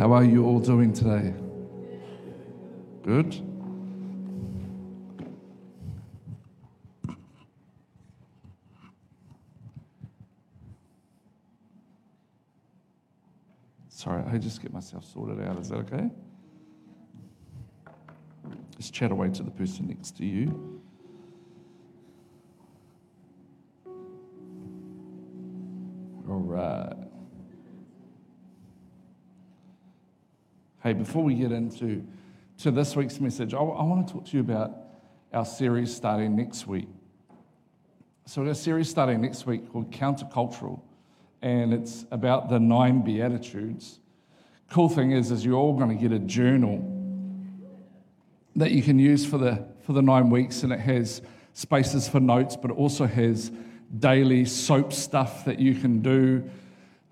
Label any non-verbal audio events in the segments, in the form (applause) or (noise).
How are you all doing today? Good? Sorry, I just get myself sorted out. Is that okay? Just chat away to the person next to you. Hey, before we get into to this week's message, I, I want to talk to you about our series starting next week. So, a series starting next week called Countercultural, and it's about the nine Beatitudes. Cool thing is, is you're all going to get a journal that you can use for the, for the nine weeks, and it has spaces for notes, but it also has daily soap stuff that you can do.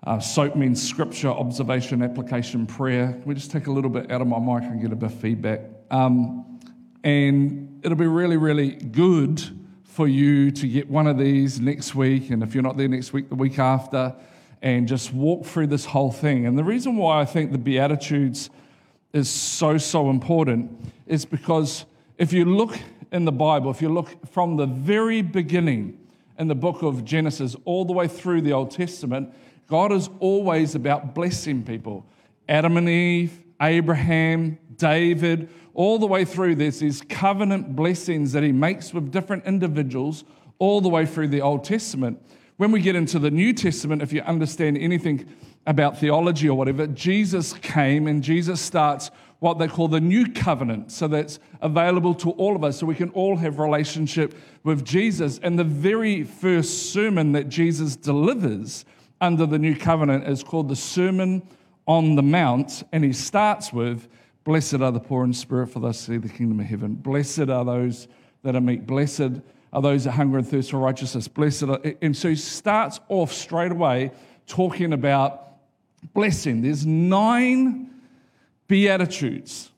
Uh, soap means scripture, observation, application, prayer. We just take a little bit out of my mic and get a bit of feedback? Um, and it'll be really, really good for you to get one of these next week. And if you're not there next week, the week after, and just walk through this whole thing. And the reason why I think the Beatitudes is so, so important is because if you look in the Bible, if you look from the very beginning in the book of Genesis all the way through the Old Testament, God is always about blessing people. Adam and Eve, Abraham, David, all the way through, there's these covenant blessings that he makes with different individuals all the way through the Old Testament. When we get into the New Testament, if you understand anything about theology or whatever, Jesus came and Jesus starts what they call the new covenant. So that's available to all of us, so we can all have relationship with Jesus. And the very first sermon that Jesus delivers under the new covenant is called the Sermon on the Mount, and he starts with, Blessed are the poor in spirit, for they'll see the kingdom of heaven. Blessed are those that are meek. Blessed are those that hunger and thirst for righteousness. Blessed are, and so he starts off straight away talking about blessing. There's nine beatitudes.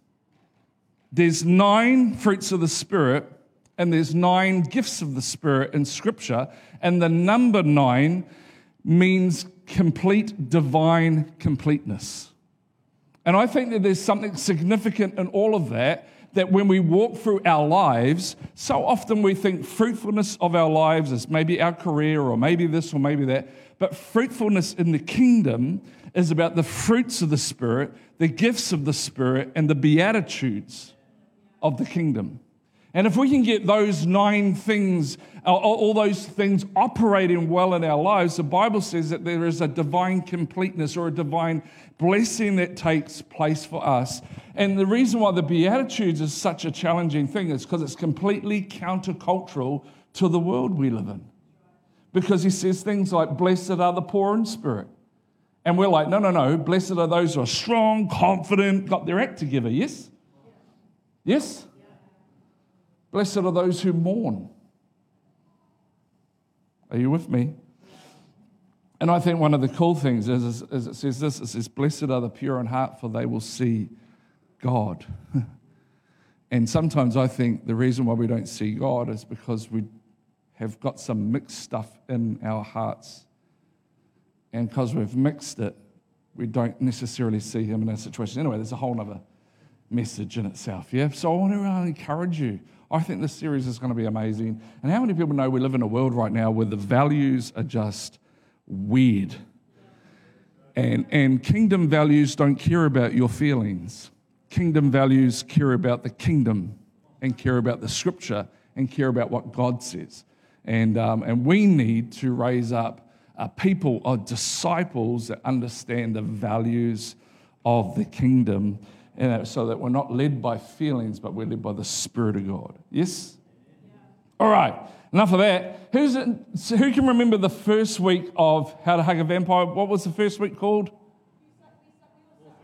There's nine fruits of the Spirit, and there's nine gifts of the Spirit in Scripture. And the number nine means complete divine completeness. And I think that there's something significant in all of that. That when we walk through our lives, so often we think fruitfulness of our lives is maybe our career or maybe this or maybe that. But fruitfulness in the kingdom is about the fruits of the Spirit, the gifts of the Spirit, and the beatitudes of the kingdom. And if we can get those nine things, all those things operating well in our lives, the Bible says that there is a divine completeness or a divine blessing that takes place for us. And the reason why the Beatitudes is such a challenging thing is because it's completely countercultural to the world we live in. Because he says things like, Blessed are the poor in spirit. And we're like, no, no, no. Blessed are those who are strong, confident, got their act together. Yes? Yes? Blessed are those who mourn. Are you with me? And I think one of the cool things is, is, it says this it says, Blessed are the pure in heart, for they will see God. (laughs) and sometimes I think the reason why we don't see God is because we have got some mixed stuff in our hearts and because we've mixed it, we don't necessarily see him in our situation. Anyway, there's a whole other message in itself, yeah? So I want to uh, really encourage you. I think this series is going to be amazing. And how many people know we live in a world right now where the values are just weird? And, and kingdom values don't care about your feelings. Kingdom values care about the kingdom and care about the scripture and care about what God says. And, um, and we need to raise up a people or disciples that understand the values of the kingdom so that we're not led by feelings, but we're led by the Spirit of God. Yes? All right, enough of that. Who's who can remember the first week of How to Hug a Vampire? What was the first week called?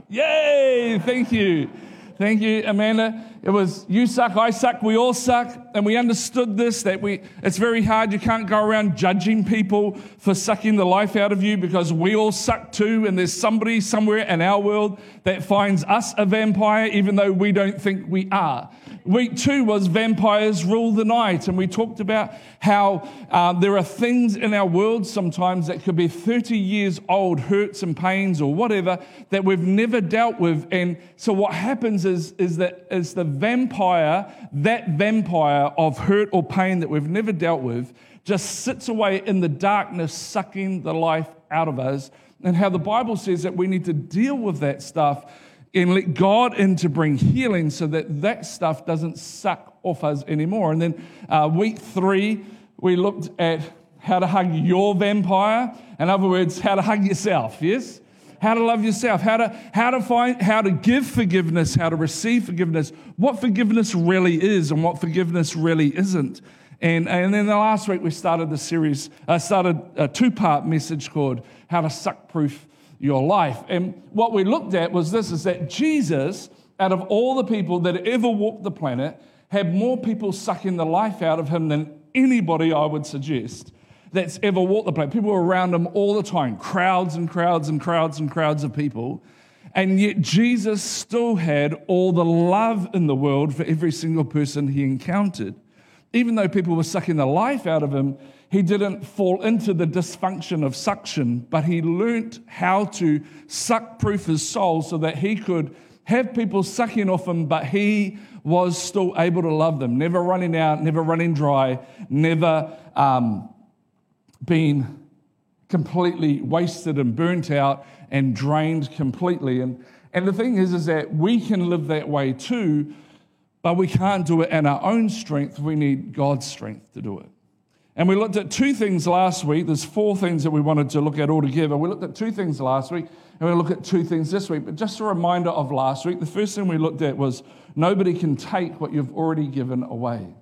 Yay! Thank you. Thank you, Amanda. It was you suck, I suck, we all suck. And we understood this that we, it's very hard. You can't go around judging people for sucking the life out of you because we all suck too. And there's somebody somewhere in our world that finds us a vampire, even though we don't think we are. Week two was vampires rule the night. And we talked about how uh, there are things in our world sometimes that could be 30 years old, hurts and pains or whatever, that we've never dealt with. And so what happens is, is that is the vampire, that vampire of hurt or pain that we've never dealt with, just sits away in the darkness, sucking the life out of us. And how the Bible says that we need to deal with that stuff and let God in to bring healing so that that stuff doesn't suck off us anymore. And then uh, week three, we looked at how to hug your vampire. In other words, how to hug yourself, yes? How to love yourself, how to, how to find, how to give forgiveness, how to receive forgiveness, what forgiveness really is and what forgiveness really isn't. And, and then the last week we started the series, uh, started a two-part message called How to Suck Proof your life. And what we looked at was this is that Jesus, out of all the people that ever walked the planet, had more people sucking the life out of him than anybody I would suggest that's ever walked the planet. People were around him all the time, crowds and crowds and crowds and crowds of people. And yet Jesus still had all the love in the world for every single person he encountered. Even though people were sucking the life out of him, he didn't fall into the dysfunction of suction, but he learnt how to suck proof his soul so that he could have people sucking off him, but he was still able to love them, never running out, never running dry, never um, being completely wasted and burnt out and drained completely. And, and the thing is, is that we can live that way too, but we can't do it in our own strength. We need God's strength to do it. And we looked at two things last week. There's four things that we wanted to look at all together. We looked at two things last week, and we look at two things this week. But just a reminder of last week, the first thing we looked at was nobody can take what you've already given away.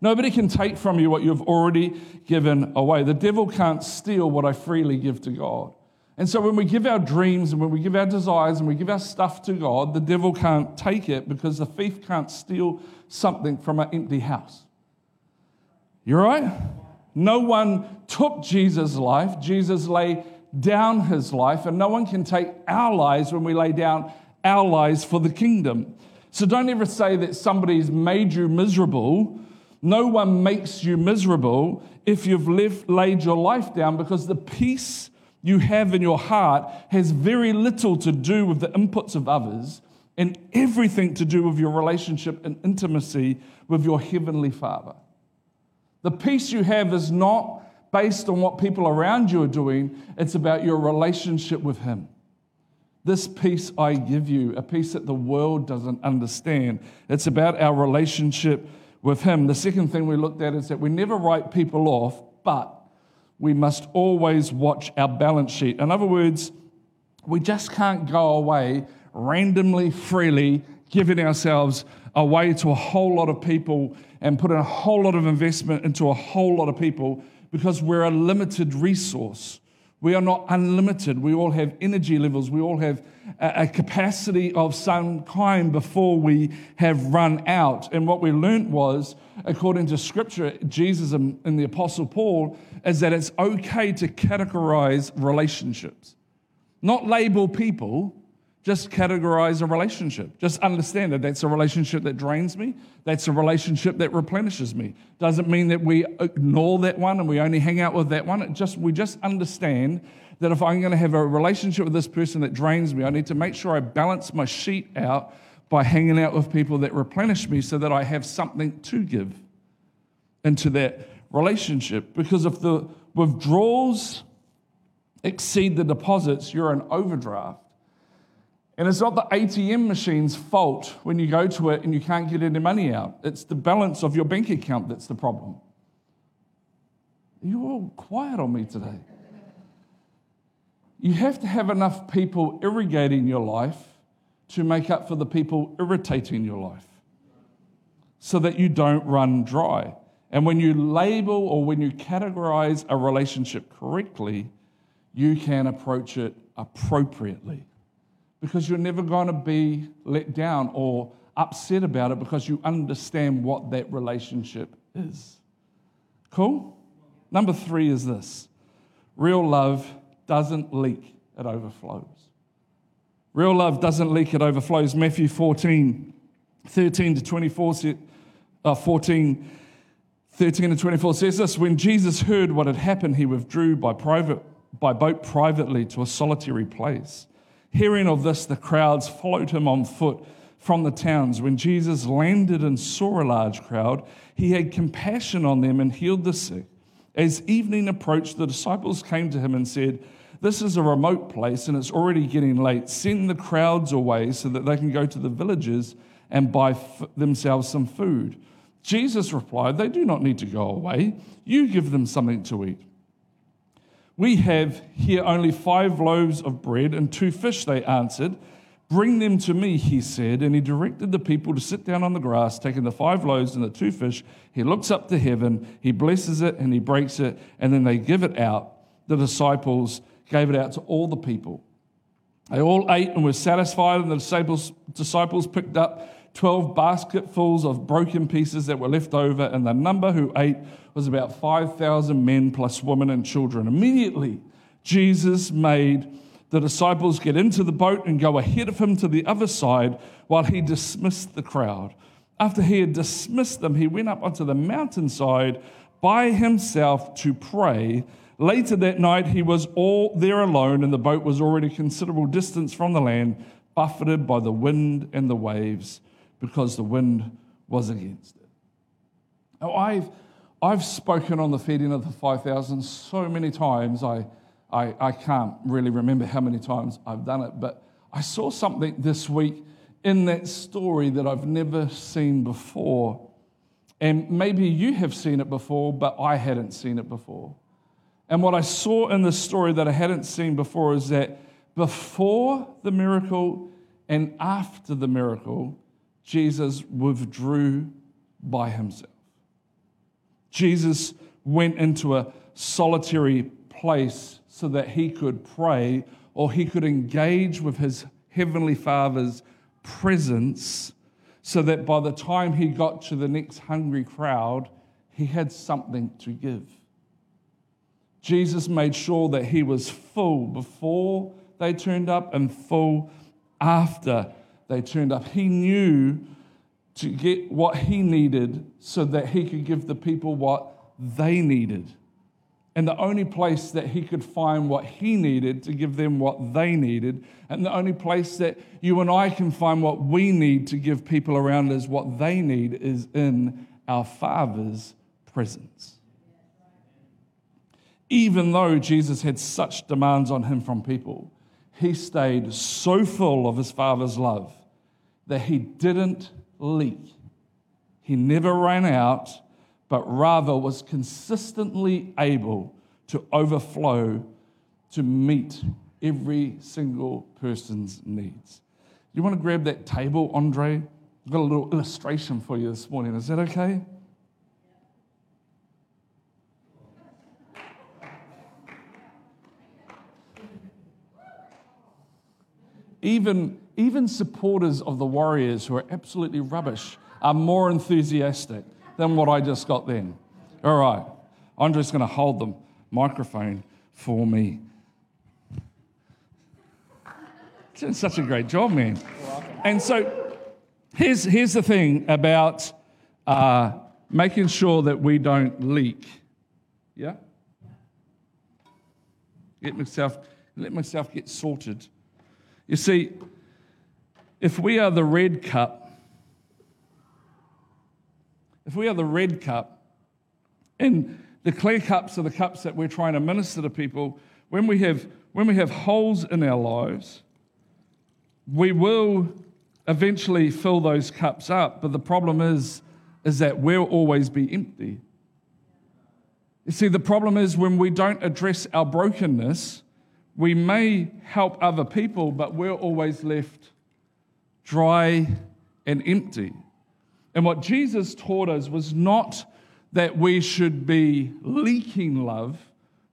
Nobody can take from you what you've already given away. The devil can't steal what I freely give to God. And so when we give our dreams and when we give our desires and we give our stuff to God, the devil can't take it because the thief can't steal something from an empty house. You're right? No one took Jesus' life. Jesus laid down his life, and no one can take our lives when we lay down our lives for the kingdom. So don't ever say that somebody's made you miserable. No one makes you miserable if you've left, laid your life down because the peace you have in your heart has very little to do with the inputs of others and everything to do with your relationship and intimacy with your heavenly Father. The peace you have is not based on what people around you are doing, it's about your relationship with Him. This peace I give you, a peace that the world doesn't understand. It's about our relationship with Him. The second thing we looked at is that we never write people off, but we must always watch our balance sheet. In other words, we just can't go away randomly, freely, giving ourselves away to a whole lot of people and put a whole lot of investment into a whole lot of people because we're a limited resource. We are not unlimited. We all have energy levels. We all have a, capacity of some kind before we have run out. And what we learned was, according to scripture, Jesus and the Apostle Paul, is that it's okay to categorize relationships, not label people, just categorize a relationship. Just understand that that's a relationship that drains me. That's a relationship that replenishes me. Doesn't mean that we ignore that one and we only hang out with that one. It just we just understand that if I'm going to have a relationship with this person that drains me, I need to make sure I balance my sheet out by hanging out with people that replenish me so that I have something to give into that relationship. Because if the withdrawals exceed the deposits, you're an overdraft. And it's not the ATM machine's fault when you go to it and you can't get any money out. It's the balance of your bank account that's the problem. You're all quiet on me today. You have to have enough people irrigating your life to make up for the people irritating your life so that you don't run dry. And when you label or when you categorize a relationship correctly, you can approach it appropriately because you're never going to be let down or upset about it because you understand what that relationship is. Cool? Number three is this real love doesn't leak, it overflows. Real love doesn't leak, it overflows. Matthew 14, 13 to 24, uh, 14, 13 to 24 says this When Jesus heard what had happened, he withdrew by, private, by boat privately to a solitary place. Hearing of this, the crowds followed him on foot from the towns. When Jesus landed and saw a large crowd, he had compassion on them and healed the sick. As evening approached, the disciples came to him and said, This is a remote place and it's already getting late. Send the crowds away so that they can go to the villages and buy f- themselves some food. Jesus replied, They do not need to go away. You give them something to eat. We have here only five loaves of bread and two fish, they answered. Bring them to me, he said, and he directed the people to sit down on the grass, taking the five loaves and the two fish. He looks up to heaven, he blesses it, and he breaks it, and then they give it out. The disciples gave it out to all the people. They all ate and were satisfied, and the disciples, disciples picked up 12 basketfuls of broken pieces that were left over, and the number who ate was about 5,000 men plus women and children. Immediately, Jesus made the disciples get into the boat and go ahead of him to the other side while he dismissed the crowd. After he had dismissed them, he went up onto the mountainside by himself to pray. Later that night, he was all there alone, and the boat was already a considerable distance from the land, buffeted by the wind and the waves, because the wind was against it. Now, I've, I've spoken on the feeding of the 5,000 so many times. I, I, I can't really remember how many times I've done it, but I saw something this week in that story that I've never seen before. And maybe you have seen it before, but I hadn't seen it before. And what I saw in the story that I hadn't seen before is that before the miracle and after the miracle, Jesus withdrew by himself. Jesus went into a solitary place so that he could pray or he could engage with his heavenly Father's presence so that by the time he got to the next hungry crowd, he had something to give. Jesus made sure that he was full before they turned up and full after they turned up. He knew to get what he needed so that he could give the people what they needed. And the only place that he could find what he needed to give them what they needed, and the only place that you and I can find what we need to give people around us what they need is in our Father's presence. Even though Jesus had such demands on him from people, he stayed so full of his Father's love that he didn't leak. He never ran out but rather was consistently able to overflow to meet every single person's needs. You want to grab that table, Andre? I've got a little illustration for you this morning. Is that okay? Even, even supporters of the Warriors who are absolutely rubbish are more enthusiastic than what I just got then. All right, Andre's going to hold the microphone for me. Doing such a great job, man. And so here's, here's the thing about uh, making sure that we don't leak. Yeah? Get myself, let myself get sorted. You see, if we are the red cup, if we are the red cup, and the clear cups are the cups that we're trying to minister to people, when we have, when we have holes in our lives, we will eventually fill those cups up. But the problem is, is that we'll always be empty. You see, the problem is when we don't address our brokenness, we may help other people, but we're always left dry and empty. And what Jesus taught us was not that we should be leaking love,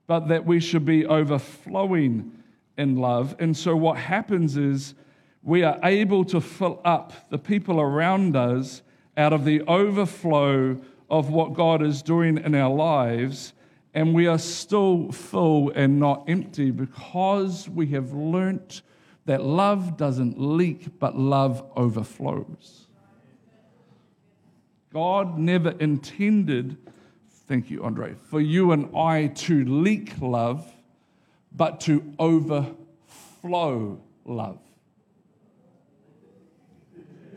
but that we should be overflowing in love. And so what happens is we are able to fill up the people around us out of the overflow of what God is doing in our lives, and we are still full and not empty because we have learnt that love doesn't leak, but love overflows. God never intended, thank you, Andre, for you and I to leak love, but to overflow love.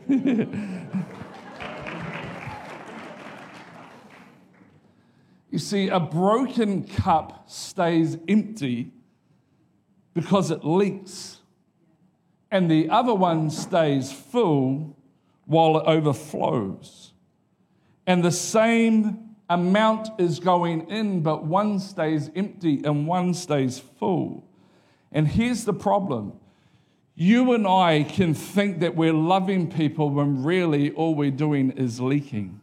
(laughs) You see, a broken cup stays empty because it leaks, and the other one stays full while it overflows. And the same amount is going in, but one stays empty and one stays full. And here's the problem you and I can think that we're loving people when really all we're doing is leaking.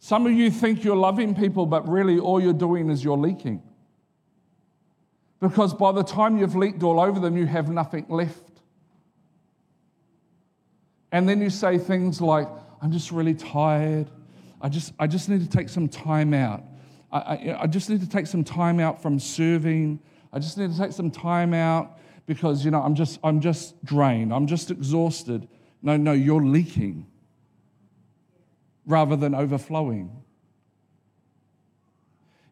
Some of you think you're loving people, but really all you're doing is you're leaking. Because by the time you've leaked all over them, you have nothing left. And then you say things like, I'm just really tired. I just, I just need to take some time out. I, I, I just need to take some time out from serving. I just need to take some time out because, you know, I'm just, I'm just drained. I'm just exhausted. No, no, you're leaking rather than overflowing.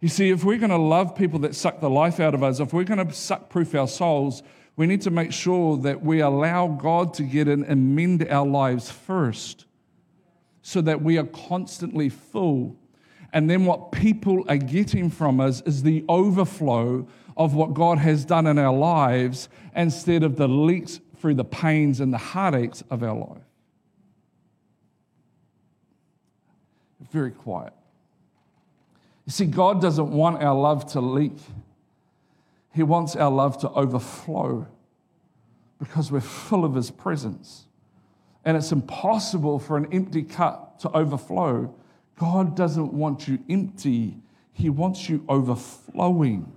You see, if we're going to love people that suck the life out of us, if we're going to suck proof our souls, we need to make sure that we allow God to get in and mend our lives first so that we are constantly full. And then what people are getting from us is the overflow of what God has done in our lives instead of the leaks through the pains and the heartaches of our life. very quiet. You see, God doesn't want our love to leak, He wants our love to overflow because we're full of His presence. And it's impossible for an empty cup to overflow. God doesn't want you empty, He wants you overflowing.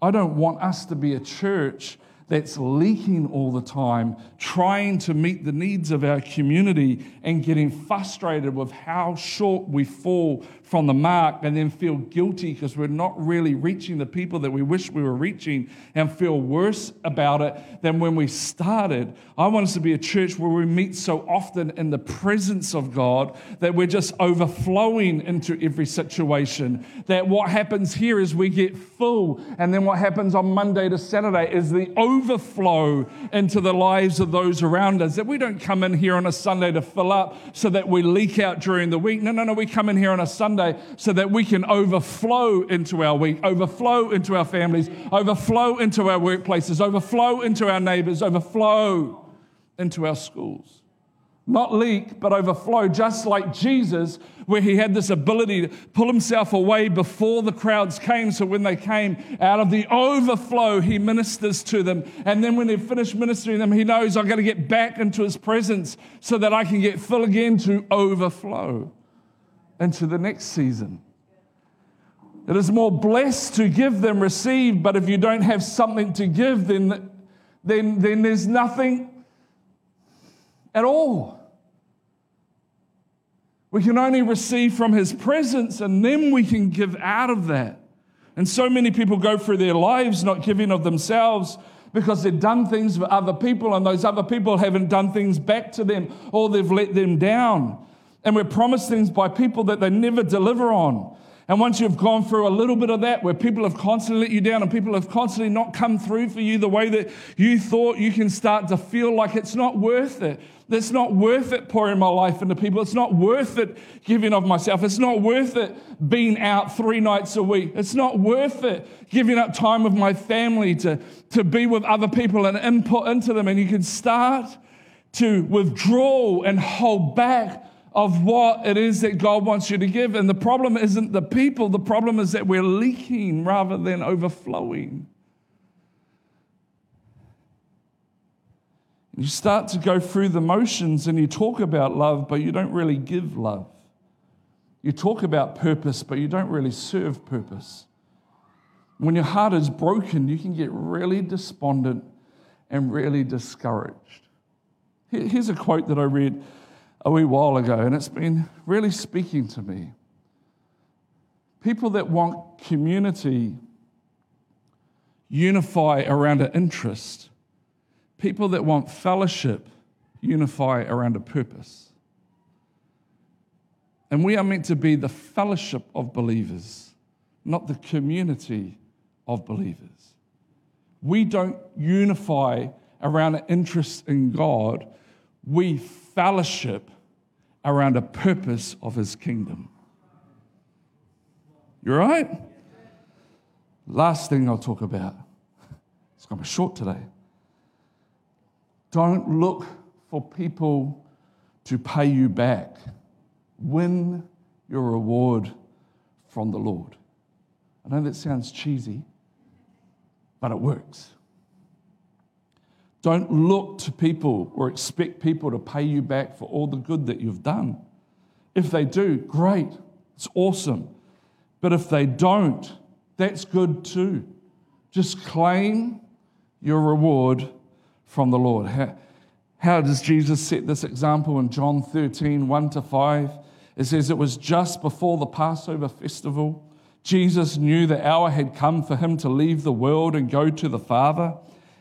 I don't want us to be a church that's leaking all the time, trying to meet the needs of our community and getting frustrated with how short we fall from the mark and then feel guilty because we're not really reaching the people that we wish we were reaching and feel worse about it than when we started. I want us to be a church where we meet so often in the presence of God that we're just overflowing into every situation. That what happens here is we get full, and then what happens on Monday to Saturday is the overflow into the lives of those around us. That we don't come in here on a Sunday to fill up so that we leak out during the week. No, no, no, we come in here on a Sunday so that we can overflow into our week, overflow into our families, overflow into our workplaces, overflow into our neighbors, overflow into our schools. Not leak, but overflow, just like Jesus, where he had this ability to pull himself away before the crowds came. So when they came out of the overflow, he ministers to them. And then when he finished ministering them, he knows I've got to get back into his presence so that I can get full again to overflow into the next season. It is more blessed to give than receive, but if you don't have something to give, then, then, then there's nothing at all. We can only receive from His presence, and then we can give out of that. And so many people go through their lives not giving of themselves because they've done things for other people, and those other people haven't done things back to them, or they've let them down. And we're promised things by people that they never deliver on. And once you've gone through a little bit of that, where people have constantly let you down and people have constantly not come through for you the way that you thought, you can start to feel like it's not worth it. It's not worth it pouring my life into people. It's not worth it giving of myself. It's not worth it being out three nights a week. It's not worth it giving up time with my family to, to be with other people and input into them. And you can start to withdraw and hold back of what it is that God wants you to give. And the problem isn't the people, the problem is that we're leaking rather than overflowing. You start to go through the motions and you talk about love, but you don't really give love. You talk about purpose, but you don't really serve purpose. When your heart is broken, you can get really despondent and really discouraged. Here's a quote that I read a wee while ago, and it's been really speaking to me. People that want community unify around an interest. People that want fellowship unify around a purpose. And we are meant to be the fellowship of believers, not the community of believers. We don't unify around an interest in God, we fellowship around a purpose of His kingdom. You are right? Last thing I'll talk about. It's going to be short today. Don't look for people to pay you back. Win your reward from the Lord. I know that sounds cheesy, but it works. Don't look to people or expect people to pay you back for all the good that you've done. If they do, great, it's awesome. But if they don't, that's good too. Just claim your reward from the Lord. How, how does Jesus set this example in John 13, 1 to 5? It says it was just before the Passover festival. Jesus knew the hour had come for him to leave the world and go to the Father.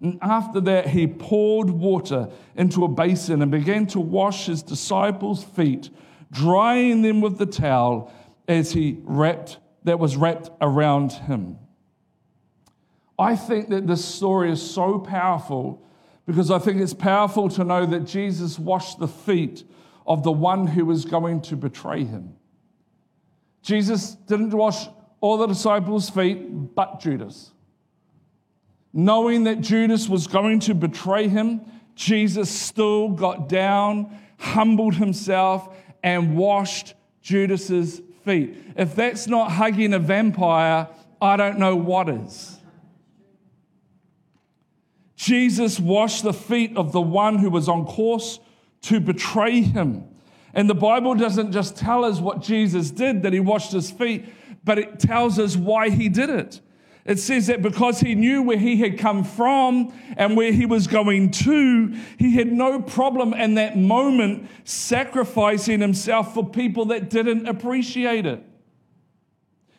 And after that, he poured water into a basin and began to wash his disciples' feet, drying them with the towel as he wrapped that was wrapped around him. I think that this story is so powerful because I think it's powerful to know that Jesus washed the feet of the one who was going to betray him. Jesus didn't wash all the disciples' feet but Judas. Knowing that Judas was going to betray him, Jesus still got down, humbled himself, and washed Judas's feet. If that's not hugging a vampire, I don't know what is. Jesus washed the feet of the one who was on course to betray him. And the Bible doesn't just tell us what Jesus did, that he washed his feet, but it tells us why he did it. It says that because he knew where he had come from and where he was going to, he had no problem in that moment sacrificing himself for people that didn't appreciate it.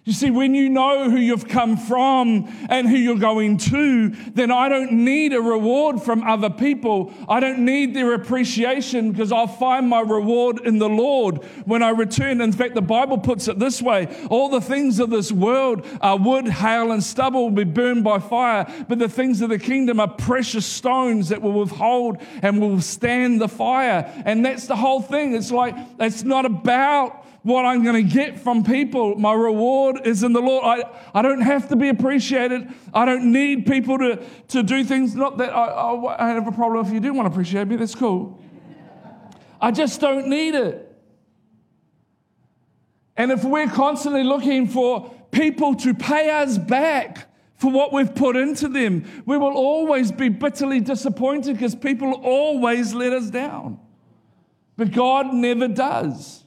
You see, when you know who you've come from and who you're going to, then I don't need a reward from other people. I don't need their appreciation because I'll find my reward in the Lord when I return. In fact, the Bible puts it this way all the things of this world are wood, hail, and stubble will be burned by fire, but the things of the kingdom are precious stones that will withhold and will stand the fire. And that's the whole thing. It's like, it's not about what I'm going to get from people. My reward is in the Lord. I, I don't have to be appreciated. I don't need people to, to do things. Not that I, I, I have a problem if you do want to appreciate me, that's cool. I just don't need it. And if we're constantly looking for people to pay us back for what we've put into them, we will always be bitterly disappointed because people always let us down. But God never does.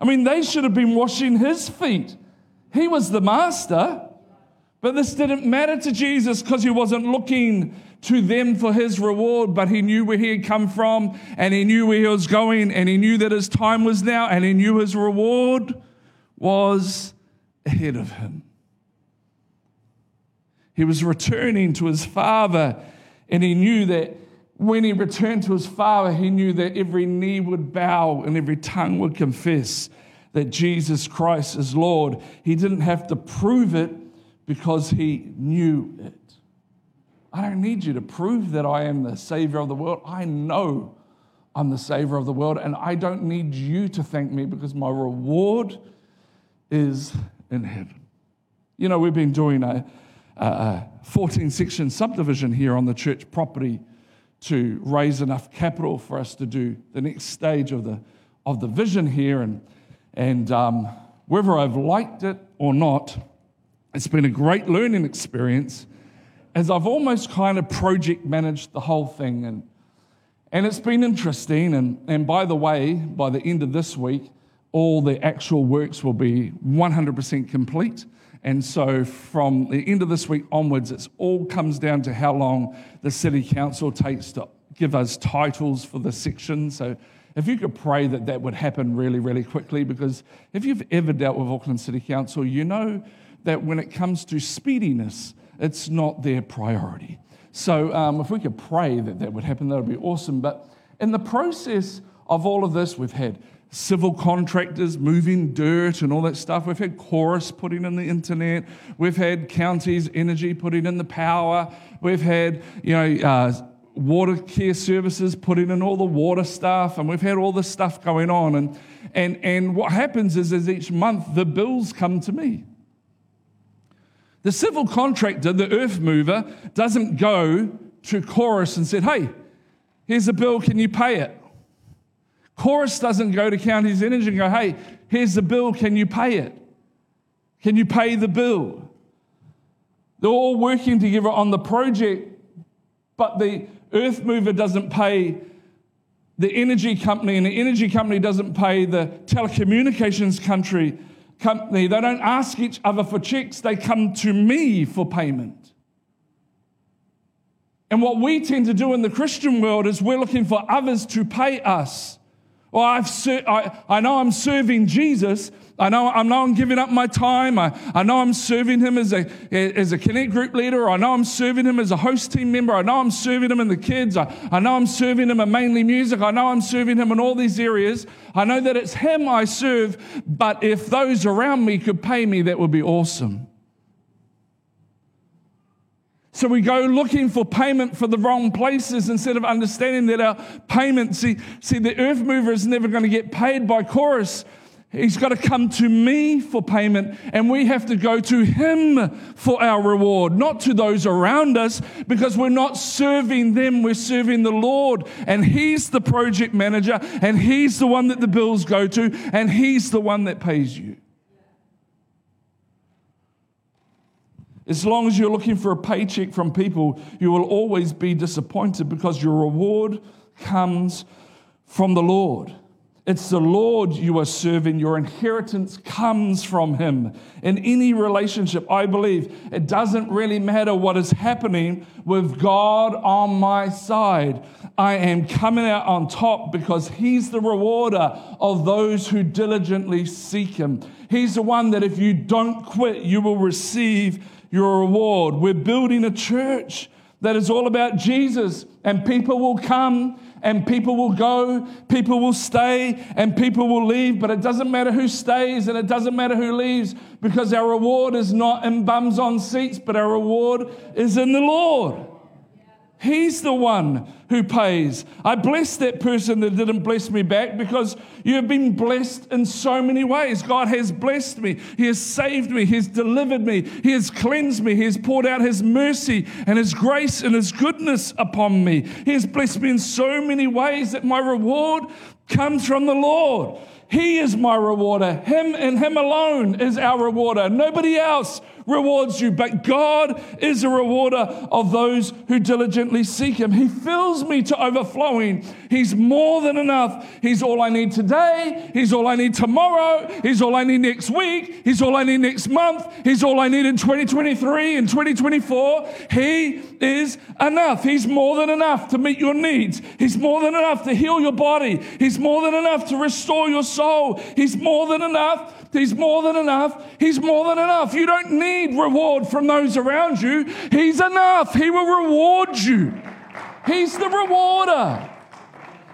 I mean, they should have been washing his feet. He was the master. But this didn't matter to Jesus because he wasn't looking to them for his reward, but he knew where he had come from and he knew where he was going and he knew that his time was now and he knew his reward was ahead of him. He was returning to his father and he knew that when he returned to his father, he knew that every knee would bow and every tongue would confess that Jesus Christ is Lord. He didn't have to prove it because he knew it. I don't need you to prove that I am the Savior of the world. I know I'm the Savior of the world, and I don't need you to thank me because my reward is in heaven. You know, we've been doing a, a 14 section subdivision here on the church property to raise enough capital for us to do the next stage of the, of the vision here. And, and um, whether I've liked it or not, it's been a great learning experience as I've almost kind of project managed the whole thing. And, and it's been interesting. And, and by the way, by the end of this week, all the actual works will be 100% complete. And so from the end of this week onwards, it all comes down to how long the city council takes to give us titles for the section. So if you could pray that that would happen really, really quickly, because if you've ever dealt with Auckland City Council, you know that when it comes to speediness, it's not their priority. So um, if we could pray that that would happen, that would be awesome. But in the process of all of this, we've had civil contractors moving dirt and all that stuff. We've had Chorus putting in the internet. We've had counties energy putting in the power. We've had, you know, uh, Watercare Services putting in all the water stuff. And we've had all this stuff going on. And, and, and what happens is, is each month the bills come to me. The civil contractor, the earth mover, doesn't go to Chorus and said, hey, here's a bill, can you pay it? Chorus doesn't go to Counties Energy and go, hey, here's the bill, can you pay it? Can you pay the bill? They're all working together on the project, but the earth mover doesn't pay the energy company, and the energy company doesn't pay the telecommunications country company. They don't ask each other for checks, they come to me for payment. And what we tend to do in the Christian world is we're looking for others to pay us. Well, I've ser- I, I know I'm serving Jesus. I know, I know I'm giving up my time. I, I know I'm serving him as a, as a Connect group leader. I know I'm serving him as a host team member. I know I'm serving him in the kids. I, I know I'm serving him in mainly music. I know I'm serving him in all these areas. I know that it's him I serve, but if those around me could pay me, that would be awesome. So we go looking for payment for the wrong places instead of understanding that our payment, see, see the earth mover is never going to get paid by chorus. He's got to come to me for payment, and we have to go to him for our reward, not to those around us, because we're not serving them, we're serving the Lord. And he's the project manager, and he's the one that the bills go to, and he's the one that pays you. As long as you're looking for a paycheck from people, you will always be disappointed because your reward comes from the Lord. It's the Lord you are serving. Your inheritance comes from Him. In any relationship, I believe it doesn't really matter what is happening with God on my side. I am coming out on top because He's the rewarder of those who diligently seek Him. He's the one that if you don't quit, you will receive your reward. We're building a church that is all about Jesus, and people will come and people will go, people will stay, and people will leave. But it doesn't matter who stays and it doesn't matter who leaves because our reward is not in bums on seats, but our reward is in the Lord. He's the one who pays. I bless that person that didn't bless me back because you have been blessed in so many ways. God has blessed me. He has saved me. He has delivered me. He has cleansed me. He has poured out His mercy and His grace and His goodness upon me. He has blessed me in so many ways that my reward comes from the Lord. He is my rewarder. Him and Him alone is our rewarder. Nobody else rewards you, but God is a rewarder of those who diligently seek Him. He fills me to overflowing. He's more than enough. He's all I need today. He's all I need tomorrow. He's all I need next week. He's all I need next month. He's all I need in 2023 and 2024. He is enough. He's more than enough to meet your needs. He's more than enough to heal your body. He's more than enough to restore your soul. He's more than enough He's more than enough. He's more than enough. You don't need reward from those around you. He's enough. He will reward you. He's the rewarder.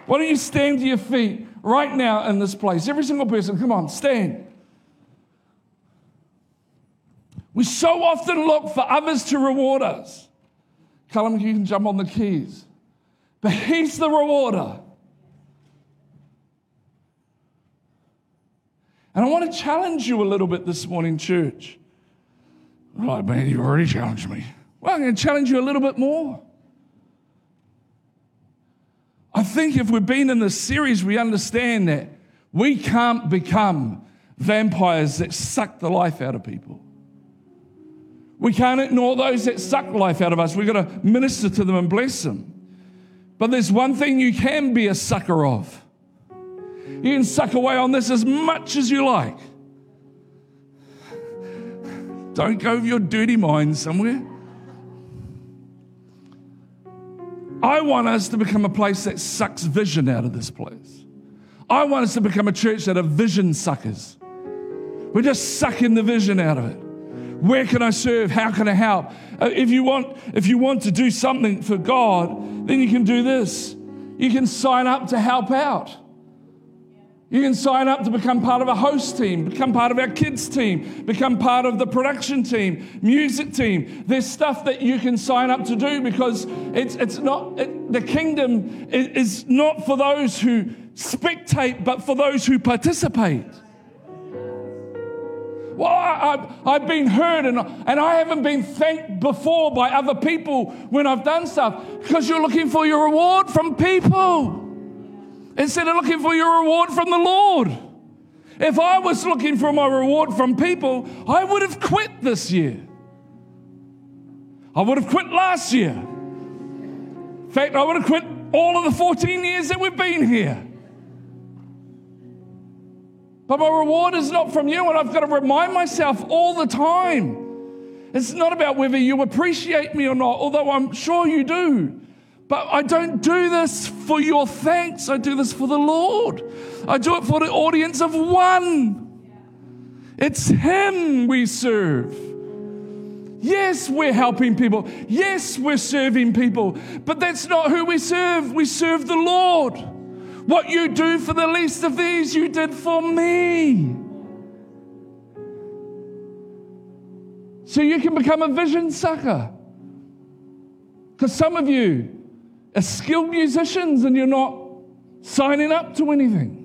Why don't you stand to your feet right now in this place? Every single person, come on, stand. We so often look for others to reward us. Callum, you can jump on the keys. But He's the rewarder. And I want to challenge you a little bit this morning, church. Right, man, you've already challenged me. Well, I'm going to challenge you a little bit more. I think if we've been in this series, we understand that we can't become vampires that suck the life out of people. We can't ignore those that suck life out of us. We've got to minister to them and bless them. But there's one thing you can be a sucker of. You can suck away on this as much as you like. Don't go with your dirty mind somewhere. I want us to become a place that sucks vision out of this place. I want us to become a church that are vision suckers. We're just sucking the vision out of it. Where can I serve? How can I help? Uh, if you want, if you want to do something for God, then you can do this. You can sign up to help out. You can sign up to become part of a host team, become part of our kids team, become part of the production team, music team. There's stuff that you can sign up to do because it's, it's not, it, the kingdom is not for those who spectate, but for those who participate. Well, I, have been heard and, and I haven't been thanked before by other people when I've done stuff because you're looking for your reward from people instead of looking for your reward from the Lord. If I was looking for my reward from people, I would have quit this year. I would have quit last year. In fact, I would have quit all of the 14 years that we've been here. But my reward is not from you, and I've got to remind myself all the time. It's not about whether you appreciate me or not, although I'm sure you do. But I don't do this for your thanks. I do this for the Lord. I do it for the audience of one. It's Him we serve. Yes, we're helping people. Yes, we're serving people. But that's not who we serve. We serve the Lord. What you do for the least of these, you did for me. So you can become a vision sucker. Because some of you, are skilled musicians and you're not signing up to anything.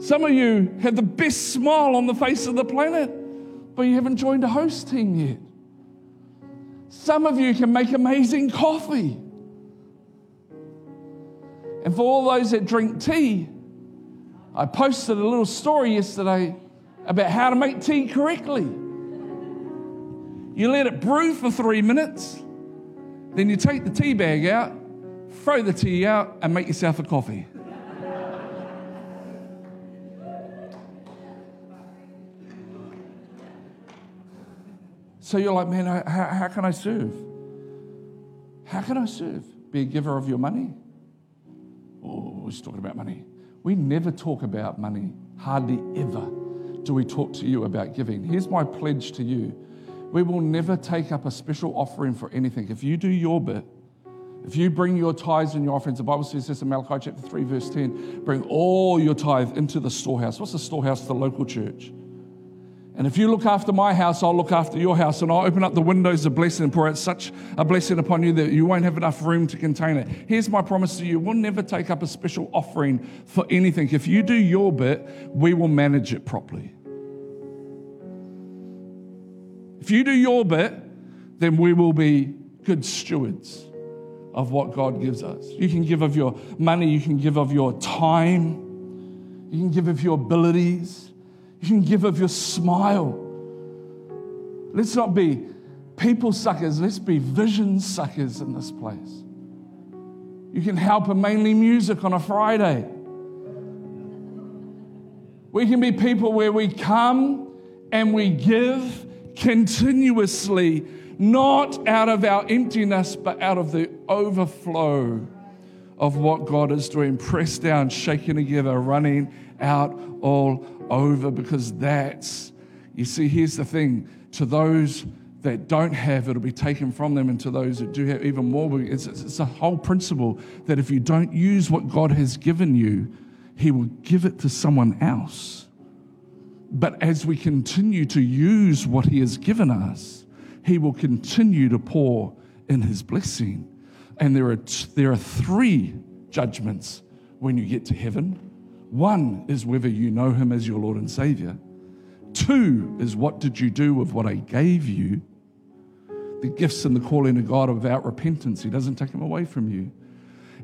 Some of you have the best smile on the face of the planet, but you haven't joined a host team yet. Some of you can make amazing coffee. And for all those that drink tea, I posted a little story yesterday about how to make tea correctly. You let it brew for three minutes, then you take the tea bag out, throw the tea out, and make yourself a coffee. So you're like, man, how, how, can I serve? How can I serve? Be a giver of your money? Oh, he's talking about money. We never talk about money, hardly ever do we talk to you about giving. Here's my pledge to you we will never take up a special offering for anything. If you do your bit, if you bring your tithes and your offerings, the Bible says this in Malachi chapter 3, verse 10 bring all your tithe into the storehouse. What's the storehouse? The local church. And if you look after my house, I'll look after your house, and I'll open up the windows of blessing and pour out such a blessing upon you that you won't have enough room to contain it. Here's my promise to you we'll never take up a special offering for anything. If you do your bit, we will manage it properly. If you do your bit, then we will be good stewards of what God gives us. You can give of your money, you can give of your time, you can give of your abilities, you can give of your smile. Let's not be people suckers, let's be vision suckers in this place. You can help in mainly music on a Friday. We can be people where we come and we give continuously, not out of our emptiness, but out of the overflow of what God is doing, pressed down, shaken together, running out all over, because that's, you see, here's the thing to those that don't have, it'll be taken from them, and to those that do have even more. It's, it's a whole principle that if you don't use what God has given you, He will give it to someone else. But as we continue to use what He has given us, He will continue to pour in His blessing. And there are, t- there are three judgments when you get to heaven. One is whether you know Him as your Lord and Savior. Two is what did you do with what I gave you? The gifts and the calling of God without repentance. He doesn't take them away from you.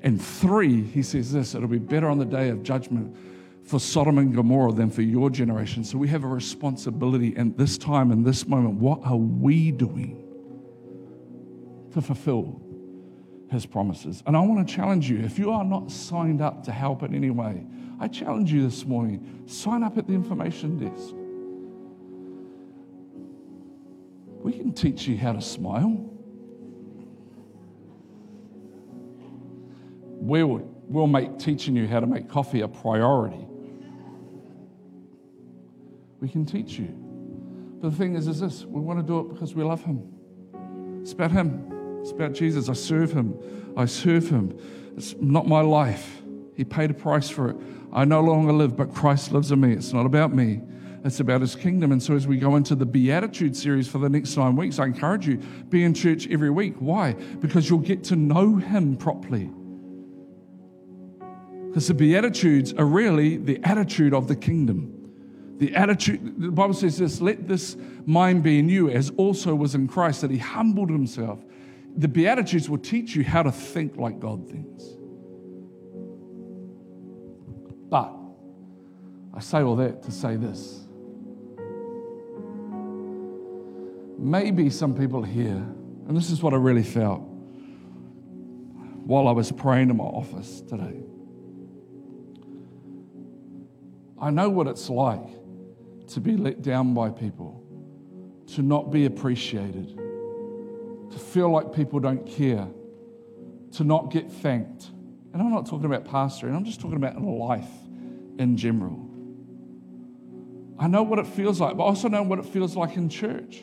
And three, he says this it'll be better on the day of judgment for Sodom and Gomorrah than for your generation. So we have a responsibility in this time, in this moment. What are we doing to fulfill his promises? And I want to challenge you if you are not signed up to help in any way, I challenge you this morning sign up at the information desk. We can teach you how to smile. We'll, we'll make teaching you how to make coffee a priority. We can teach you. But the thing is, is this we want to do it because we love Him. It's about Him, it's about Jesus. I serve Him. I serve Him. It's not my life. He paid a price for it. I no longer live, but Christ lives in me. It's not about me. It's about his kingdom. And so, as we go into the Beatitude series for the next nine weeks, I encourage you be in church every week. Why? Because you'll get to know him properly. Because the Beatitudes are really the attitude of the kingdom. The attitude, the Bible says this let this mind be in you as also was in Christ, that he humbled himself. The Beatitudes will teach you how to think like God thinks. But I say all that to say this. Maybe some people here, and this is what I really felt while I was praying in my office today. I know what it's like to be let down by people, to not be appreciated, to feel like people don't care, to not get thanked. And I'm not talking about pastoring, I'm just talking about life in general. I know what it feels like, but I also know what it feels like in church.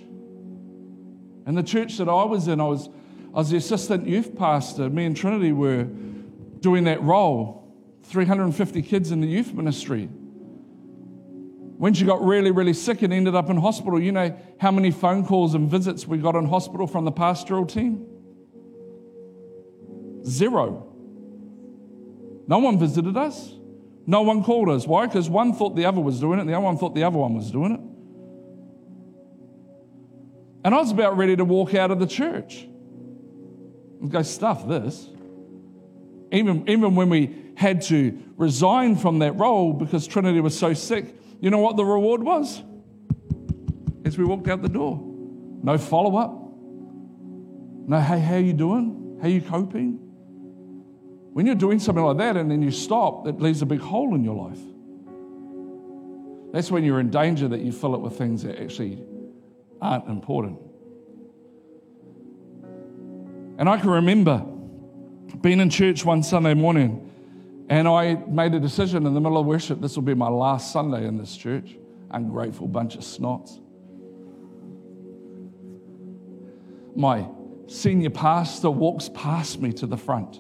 And the church that I was in, I was, I was the assistant youth pastor. Me and Trinity were doing that role 350 kids in the youth ministry. When she got really, really sick and ended up in hospital, you know how many phone calls and visits we got in hospital from the pastoral team? Zero. No one visited us. No one called us. Why? Because one thought the other was doing it, and the other one thought the other one was doing it. And I was about ready to walk out of the church and go, stuff this. Even, even when we had to resign from that role because Trinity was so sick, you know what the reward was? As we walked out the door. No follow up. No, hey, how you doing? How you coping? When you're doing something like that and then you stop, it leaves a big hole in your life. That's when you're in danger that you fill it with things that actually aren't important. And I can remember being in church one Sunday morning and I made a decision in the middle of worship this will be my last Sunday in this church. Ungrateful bunch of snots. My senior pastor walks past me to the front.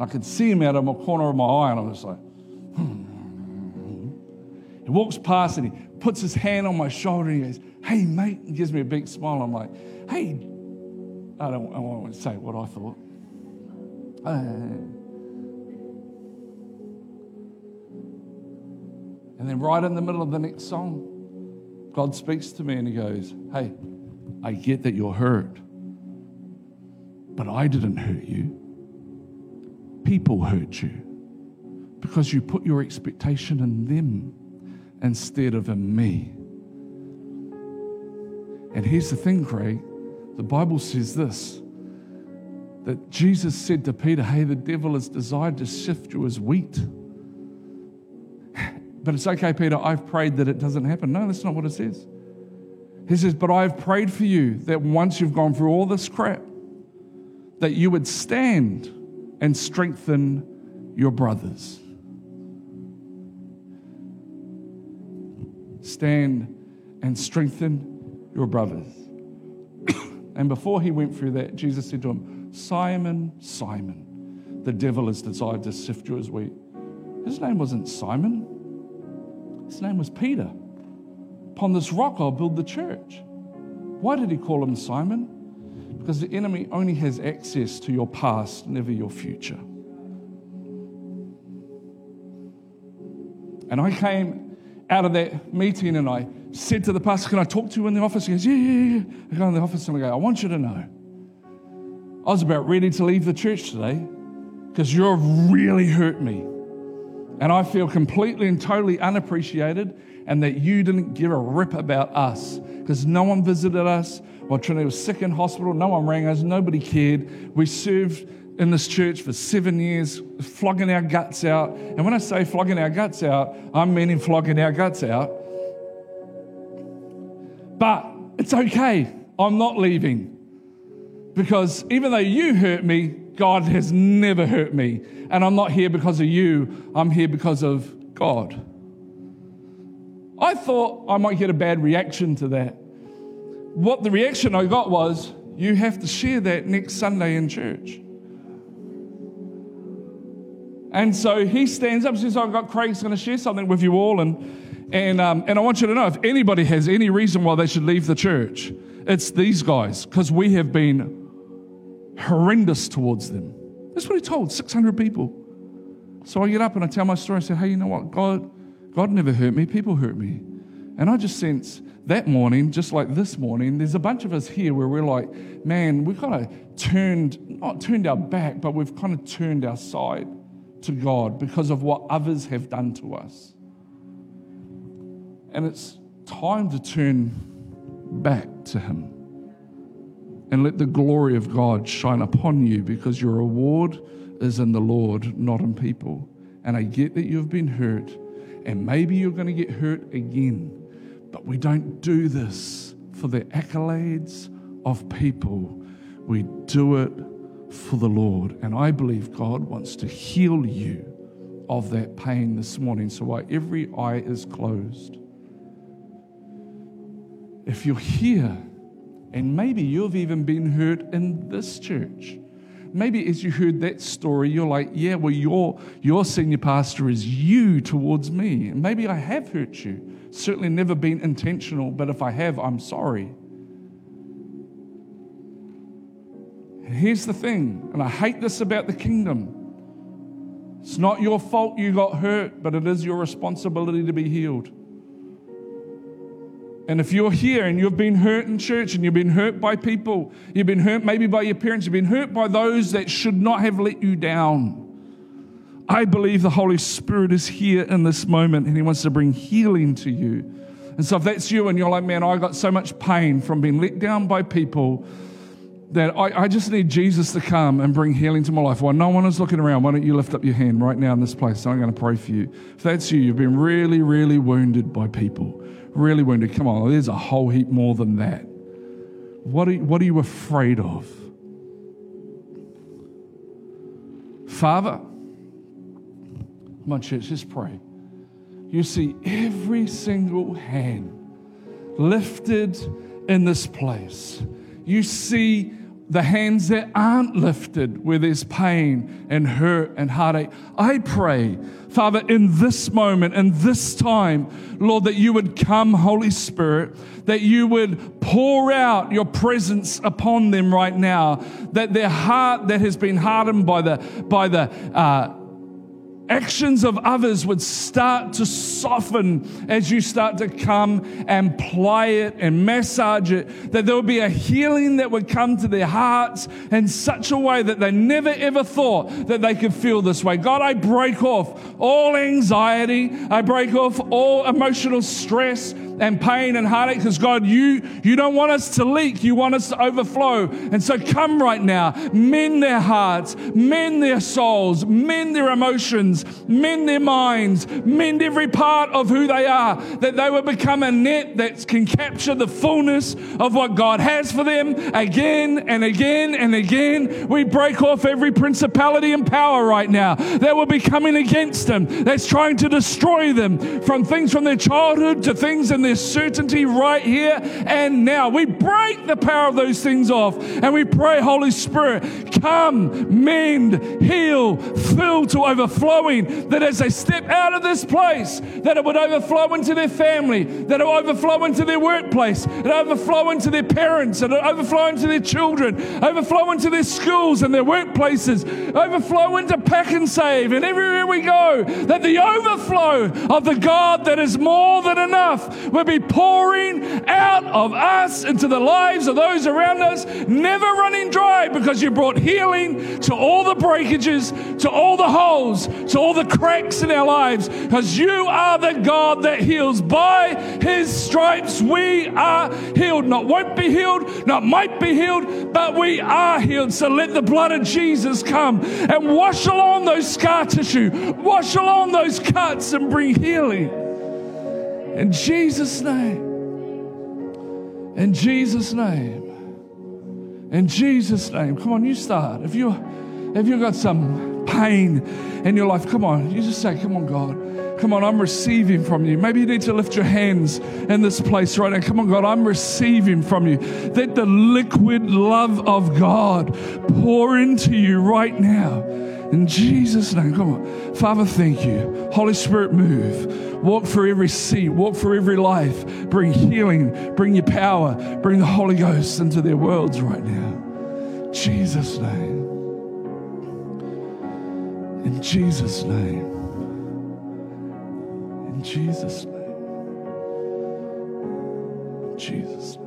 I could see him out of the corner of my eye, and I was like, hmm. He walks past and he puts his hand on my shoulder and he goes, Hey, mate, and gives me a big smile. I'm like, Hey, I don't, I don't want to say what I thought. Uh, And then, right in the middle of the next song, God speaks to me and He goes, Hey, I get that you're hurt, but I didn't hurt you. People hurt you because you put your expectation in them instead of in me. And here's the thing, Craig the Bible says this that Jesus said to Peter, Hey, the devil has desired to sift you as wheat. But it's okay, Peter, I've prayed that it doesn't happen. No, that's not what it says. He says, But I've prayed for you that once you've gone through all this crap, that you would stand and strengthen your brothers. Stand and strengthen your brothers. (coughs) and before he went through that, Jesus said to him, Simon, Simon, the devil has desired to sift you as wheat. His name wasn't Simon. His name was Peter. Upon this rock, I'll build the church. Why did he call him Simon? Because the enemy only has access to your past, never your future. And I came out of that meeting and I said to the pastor, Can I talk to you in the office? He goes, Yeah, yeah, yeah. I go in the office and I go, I want you to know. I was about ready to leave the church today because you've really hurt me. And I feel completely and totally unappreciated, and that you didn't give a rip about us because no one visited us while Trinity was sick in hospital. No one rang us. Nobody cared. We served in this church for seven years, flogging our guts out. And when I say flogging our guts out, I'm meaning flogging our guts out. But it's okay. I'm not leaving. Because even though you hurt me, God has never hurt me. And I'm not here because of you, I'm here because of God. I thought I might get a bad reaction to that. What the reaction I got was, you have to share that next Sunday in church. And so he stands up and says, I've got Craig's going to share something with you all. And, and, um, and I want you to know if anybody has any reason why they should leave the church, it's these guys, because we have been horrendous towards them. That's what he told 600 people. So I get up and I tell my story. I say, hey, you know what? God, God never hurt me. People hurt me. And I just sense that morning, just like this morning, there's a bunch of us here where we're like, man, we've kind of turned, not turned our back, but we've kind of turned our side to God because of what others have done to us. And it's time to turn back to Him and let the glory of God shine upon you because your reward is in the Lord, not in people. And I get that you've been hurt, and maybe you're going to get hurt again, but we don't do this for the accolades of people. We do it for the Lord. And I believe God wants to heal you of that pain this morning. So while every eye is closed, if you're here and maybe you've even been hurt in this church, maybe as you heard that story, you're like, yeah, well, your, your senior pastor is you towards me. Maybe I have hurt you. Certainly never been intentional, but if I have, I'm sorry. Here's the thing, and I hate this about the kingdom. It's not your fault you got hurt, but it is your responsibility to be healed. And if you're here and you've been hurt in church and you've been hurt by people, you've been hurt maybe by your parents, you've been hurt by those that should not have let you down. I believe the Holy Spirit is here in this moment and He wants to bring healing to you. And so, if that's you and you're like, man, I got so much pain from being let down by people that I, I, just need Jesus to come and bring healing to my life. While no one is looking around, why don't you lift up your hand right now in this place? I'm going to pray for you. If that's you, you've been really, really wounded by people, really wounded. Come on, there's a whole heap more than that. What are, what are you afraid of? Father, on, church, just pray. You see every single hand lifted in this place. You see the hands that aren't lifted where there's pain and hurt and heartache. I pray, Father, in this moment, in this time, Lord, that you would come, Holy Spirit, that you would pour out your presence upon them right now, that their heart that has been hardened by the, by the, uh, actions of others would start to soften as you start to come and ply it and massage it, that there would be a healing that would come to their hearts in such a way that they never ever thought that they could feel this way. God, I break off all anxiety, I break off all emotional stress and pain and heartache because God, you, you don't want us to leak, you want us to overflow. And so come right now, mend their hearts, mend their souls, mend their emotions, mend their minds, mend every part of who they are, that they will become a net that can capture the fullness of what God has for them again and again and again. We break off every principality and power right now that will be coming against them, that's trying to destroy them from things from their childhood to things in their certainty right here and now. We break the power of those things off and we pray, Holy Spirit, come, mend, heal, fill to overflowing. That as they step out of this place, that it would overflow into their family, that it would overflow into their workplace, it overflow into their parents, and it overflow into their children, overflow into their schools and their workplaces, overflow into PAK'nSAVE, and everywhere we go. That the overflow of the God that is more than enough will be pouring out of us into the lives of those around us, never running dry because you brought healing to all the breakages, to all the holes, to all the cracks in our lives, because you are the God that heals. By his stripes we are healed. Not won't be healed, not might be healed, but we are healed. So let the blood of Jesus come and wash along those scar tissue, wash along those cuts and bring healing. In Jesus' name. In Jesus' name. In Jesus' name. Come on, you start. If you if you've got some pain in your life, come on, you just say, Come on, God. Come on, I'm receiving from you. Maybe you need to lift your hands in this place right now. Come on, God, I'm receiving from you. Let the liquid love of God pour into you right now. In Jesus' name, come on. Father, thank you. Holy Spirit, move. Walk through every seat, walk through every life. Bring healing, bring your power, bring the Holy Ghost into their worlds right now. Jesus' name. In Jesus' name. In Jesus' name. In Jesus' name.